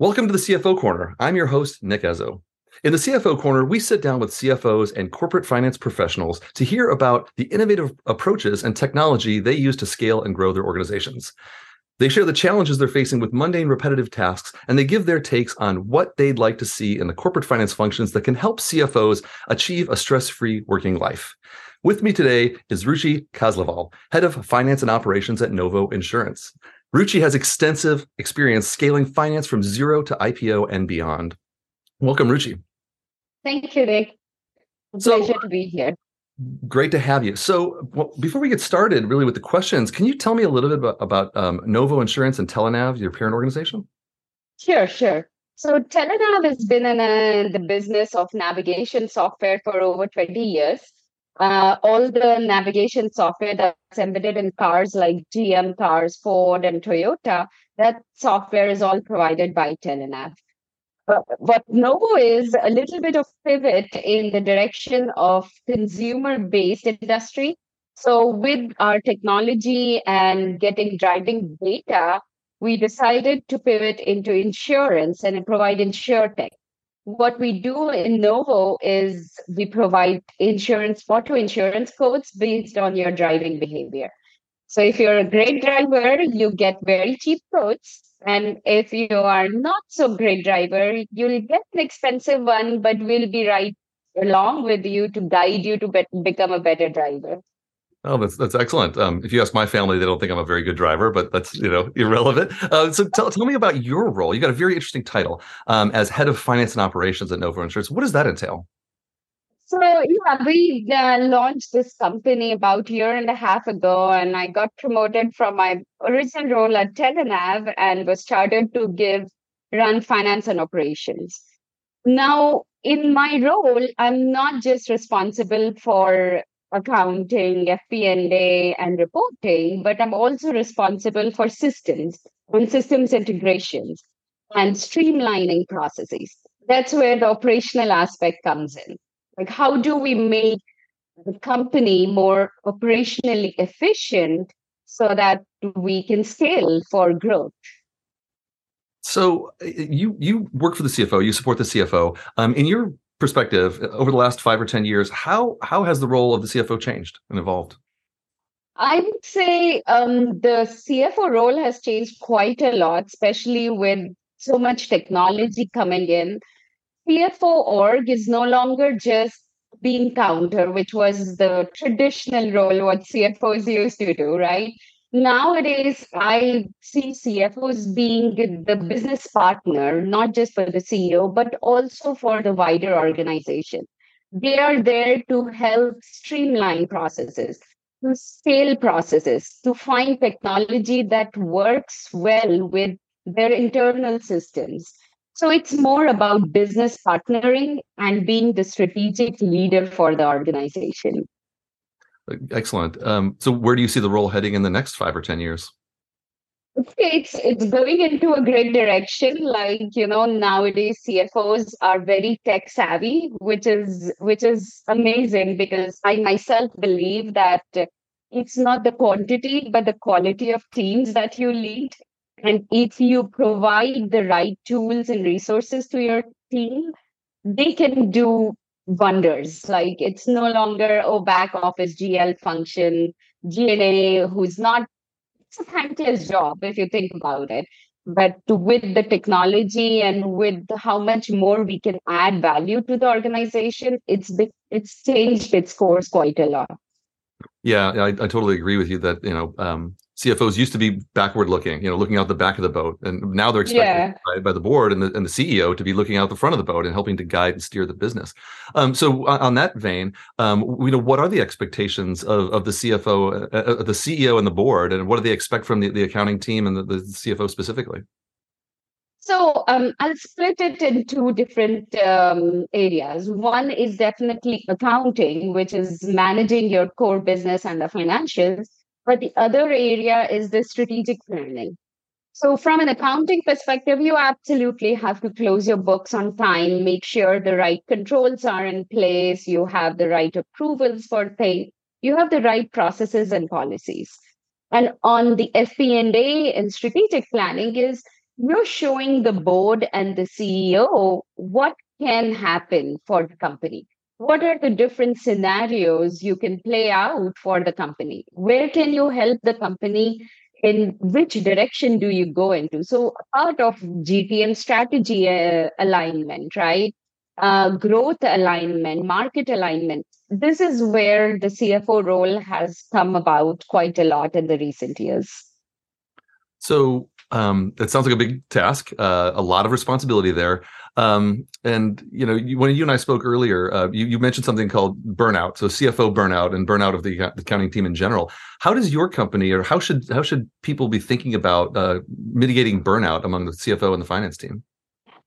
Welcome to the CFO Corner. I'm your host, Nick Ezo. In the CFO Corner, we sit down with CFOs and corporate finance professionals to hear about the innovative approaches and technology they use to scale and grow their organizations. They share the challenges they're facing with mundane, repetitive tasks, and they give their takes on what they'd like to see in the corporate finance functions that can help CFOs achieve a stress free working life. With me today is Ruchi Kasliwal, Head of Finance and Operations at Novo Insurance. Ruchi has extensive experience scaling finance from zero to IPO and beyond. Welcome, Ruchi. Thank you, Nick. So, Pleasure to be here. Great to have you. So, well, before we get started, really with the questions, can you tell me a little bit about, about um, Novo Insurance and Telenav, your parent organization? Sure, sure. So, Telenav has been in a, the business of navigation software for over 20 years uh, all the navigation software that's embedded in cars like GM cars, Ford, and Toyota, that software is all provided by Telenav. But what Novo is a little bit of pivot in the direction of consumer-based industry. So with our technology and getting driving data, we decided to pivot into insurance and provide insurtech what we do in Novo is we provide insurance, auto insurance codes based on your driving behavior. So if you're a great driver, you get very cheap codes. And if you are not so great driver, you'll get an expensive one, but we'll be right along with you to guide you to be- become a better driver. Oh, that's that's excellent. Um, if you ask my family, they don't think I'm a very good driver, but that's you know irrelevant. Uh, so tell, tell me about your role. You got a very interesting title um, as head of finance and operations at Novo Insurance. What does that entail? So yeah, we uh, launched this company about a year and a half ago, and I got promoted from my original role at Telenav and was chartered to give run finance and operations. Now, in my role, I'm not just responsible for accounting, FP&A, and reporting, but I'm also responsible for systems and systems integrations and streamlining processes. That's where the operational aspect comes in. Like, how do we make the company more operationally efficient so that we can scale for growth? So you you work for the CFO, you support the CFO. Um, in your perspective, over the last five or ten years, how how has the role of the CFO changed and evolved? I would say um, the CFO role has changed quite a lot, especially with so much technology coming in. CFO org is no longer just being counter, which was the traditional role what CFOs used to do, right? Nowadays, I see CFOs being the business partner, not just for the CEO, but also for the wider organization. They are there to help streamline processes, to scale processes, to find technology that works well with their internal systems. So it's more about business partnering and being the strategic leader for the organization. Excellent. Um, so, where do you see the role heading in the next five or ten years? It's it's going into a great direction. Like you know, nowadays CFOs are very tech savvy, which is which is amazing because I myself believe that it's not the quantity but the quality of teams that you lead. And if you provide the right tools and resources to your team, they can do wonders. Like it's no longer oh back office GL function, G&A who's not it's a thankless job if you think about it. But with the technology and with how much more we can add value to the organization, it's it's changed its course quite a lot. Yeah, I, I totally agree with you that you know um, CFOs used to be backward looking, you know, looking out the back of the boat, and now they're expected yeah. by, by, the board and the, and the CEO to be looking out the front of the boat and helping to guide and steer the business. Um, so, on, on, that vein, um, you know, what are the expectations of, of the CFO, uh, uh, the CEO, and the board, and what do they expect from the, the accounting team and the, the CFO specifically? So um, I'll split it in two different um, areas. One is definitely accounting, which is managing your core business and the financials but the other area is the strategic planning. So, from an accounting perspective, you absolutely have to close your books on time, make sure the right controls are in place, you have the right approvals for things, you have the right processes and policies. And on the FP&A and strategic planning is you're showing the board and the CEO what can happen for the company. What are the different scenarios you can play out for the company? Where can you help the company? In which direction do you go into? So, part of GTM strategy uh, alignment, right? Uh, growth alignment, market alignment. This is where the CFO role has come about quite a lot in the recent years. So, um, it sounds like a big task, uh, a lot of responsibility there. Um, and you know, you, when you and I spoke earlier, uh, you, you, mentioned something called burnout. So CFO burnout and burnout of the, accounting team in general. How does your company, or how should how should people be thinking about uh, mitigating burnout among the CFO and the finance team?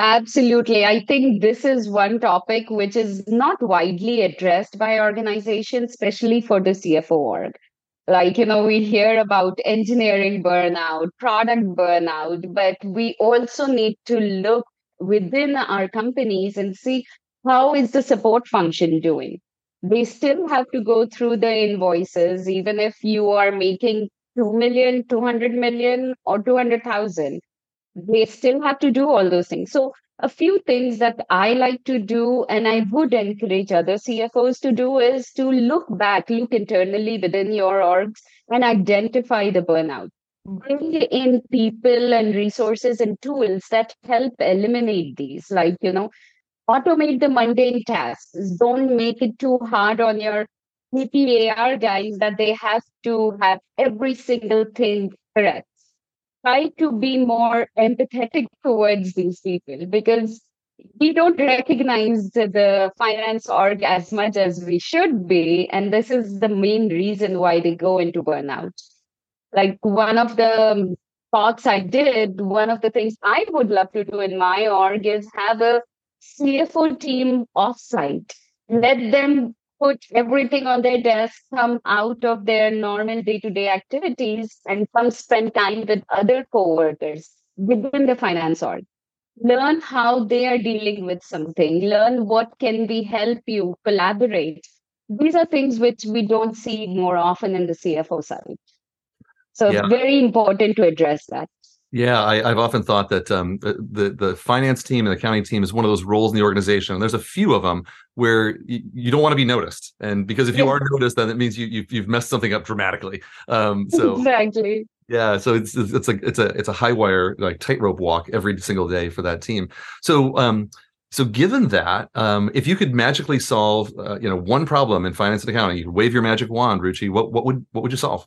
Absolutely. I think this is one topic which is not widely addressed by organizations, especially for the CFO org like you know we hear about engineering burnout product burnout but we also need to look within our companies and see how is the support function doing. They still have to go through the invoices even if you are making 2 million 200 million or 200000 they still have to do all those things. So a few things that I like to do, and I would encourage other CFOs to do, is to look back, look internally within your orgs, and identify the burnout. Bring in people and resources and tools that help eliminate these, like, you know, automate the mundane tasks. Don't make it too hard on your APAR guys that they have to have every single thing correct try to be more empathetic towards these people because we don't recognize the finance org as much as we should be. And this is the main reason why they go into burnout. Like one of the um, talks I did, one of the things I would love to do in my org is have a CFO team offsite. Let them put everything on their desk, come out of their normal day to day activities, and come spend time with other coworkers within the finance org. Learn how they are dealing with something, learn what can be help you collaborate. These are things which we don't see more often in the CFO side. So yeah. very important to address that. Yeah, I, have often thought that um, the the finance team and the accounting team is one of those roles in the organization. And there's a few of them where you, you don't want to be noticed, and because if you are noticed, then it means you you've, you've messed something up dramatically. Um, so exactly. Yeah, so it's it's a it's a it's a high wire like tightrope walk every single day for that team. So um, so given that, um, if you could magically solve uh, you know one problem in finance and accounting, you could wave your magic wand, Ruchi. What what would what would you solve?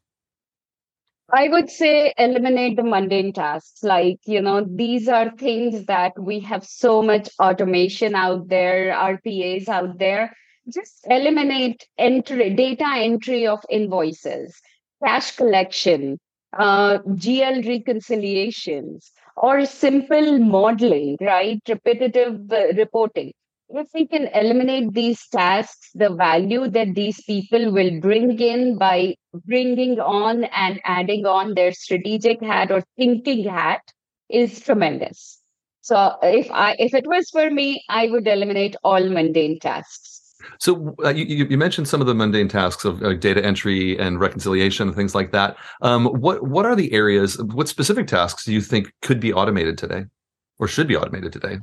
I would say eliminate the mundane tasks. Like, you know, these are things that we have so much automation out there, RPAs out there. Just eliminate entry, data entry of invoices, cash collection, uh, GL reconciliations, or simple modeling, right? Repetitive uh, reporting if we can eliminate these tasks, the value that these people will bring in by bringing on and adding on their strategic hat or thinking hat is tremendous. So if I if it was for me, I would eliminate all mundane tasks. So uh, you, you mentioned some of the mundane tasks of uh, data entry and reconciliation and things like that. Um, what what are the areas? What specific tasks do you think could be automated today, or should be automated today?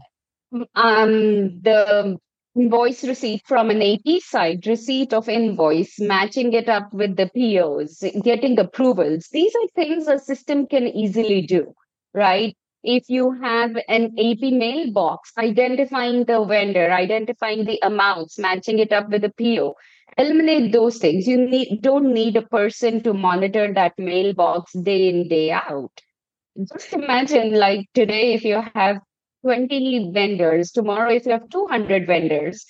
Um, the invoice receipt from an AP side, receipt of invoice, matching it up with the POs, getting approvals. These are things a system can easily do, right? If you have an AP mailbox, identifying the vendor, identifying the amounts, matching it up with the PO, eliminate those things. You need don't need a person to monitor that mailbox day in, day out. Just imagine like today, if you have 20 vendors, tomorrow if you have 200 vendors,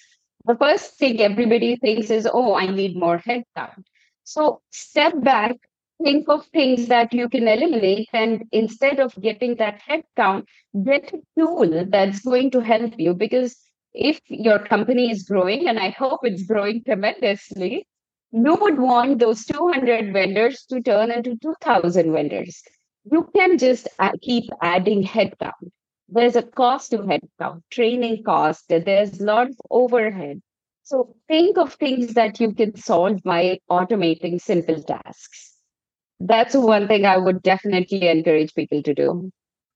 the first thing everybody thinks is, oh, I need more headcount. So step back, think of things that you can eliminate, and instead of getting that headcount, get a tool that's going to help you. Because if your company is growing, and I hope it's growing tremendously, you would want those 200 vendors to turn into 2,000 vendors. You can just uh, keep adding headcount there's a cost to headcount, training cost, there's a lot of overhead. So think of things that you can solve by automating simple tasks. That's one thing I would definitely encourage people to do.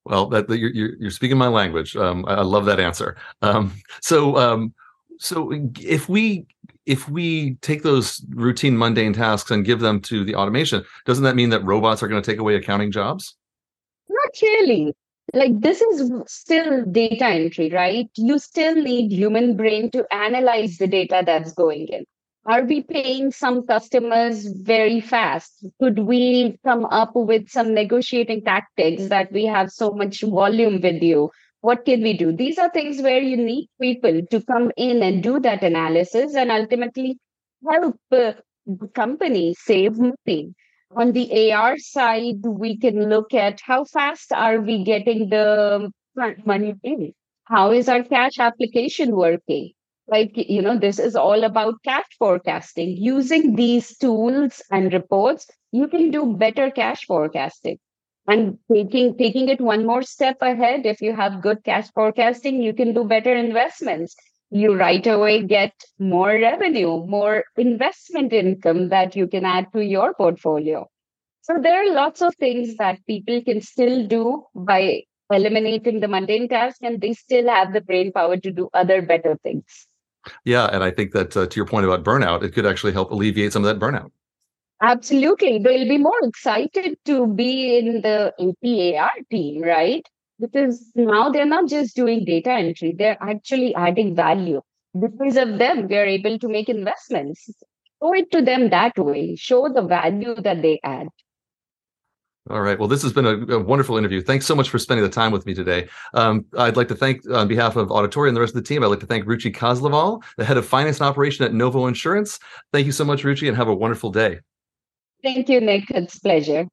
Well, that, you're, you're speaking my language. Um, I, love that answer. Um, so, um, so if we if we take those routine mundane tasks and give them to the automation, doesn't that mean that robots are going to take away accounting jobs? Not really. Like this is still data entry, right? You still need human brain to analyze the data that's going in. Are we paying some customers very fast? Could we come up with some negotiating tactics that we have so much volume with you? What can we do? These are things where you need people to come in and do that analysis and ultimately help uh, the company save money. On the AR side, we can look at how fast are we getting the money in? How is our cash application working? like you know this is all about cash forecasting using these tools and reports you can do better cash forecasting and taking taking it one more step ahead if you have good cash forecasting you can do better investments you right away get more revenue more investment income that you can add to your portfolio so there are lots of things that people can still do by eliminating the mundane tasks and they still have the brain power to do other better things yeah, and I think that uh, to your point about burnout, it could actually help alleviate some of that burnout. Absolutely. They'll be more excited to be in the APAR team, right? Because now they're not just doing data entry, they're actually adding value. Because of them, we're able to make investments. Show it to them that way, show the value that they add. All right. Well, this has been a, a, wonderful interview. Thanks so much for spending the time with me today. Um, I'd like to thank, on behalf of Auditoria and the rest of the team, I'd like to thank Ruchi Kasliwal, the head of finance and operation at Novo Insurance. Thank you so much, Ruchi, and have a wonderful day. Thank you, Nick. It's a pleasure.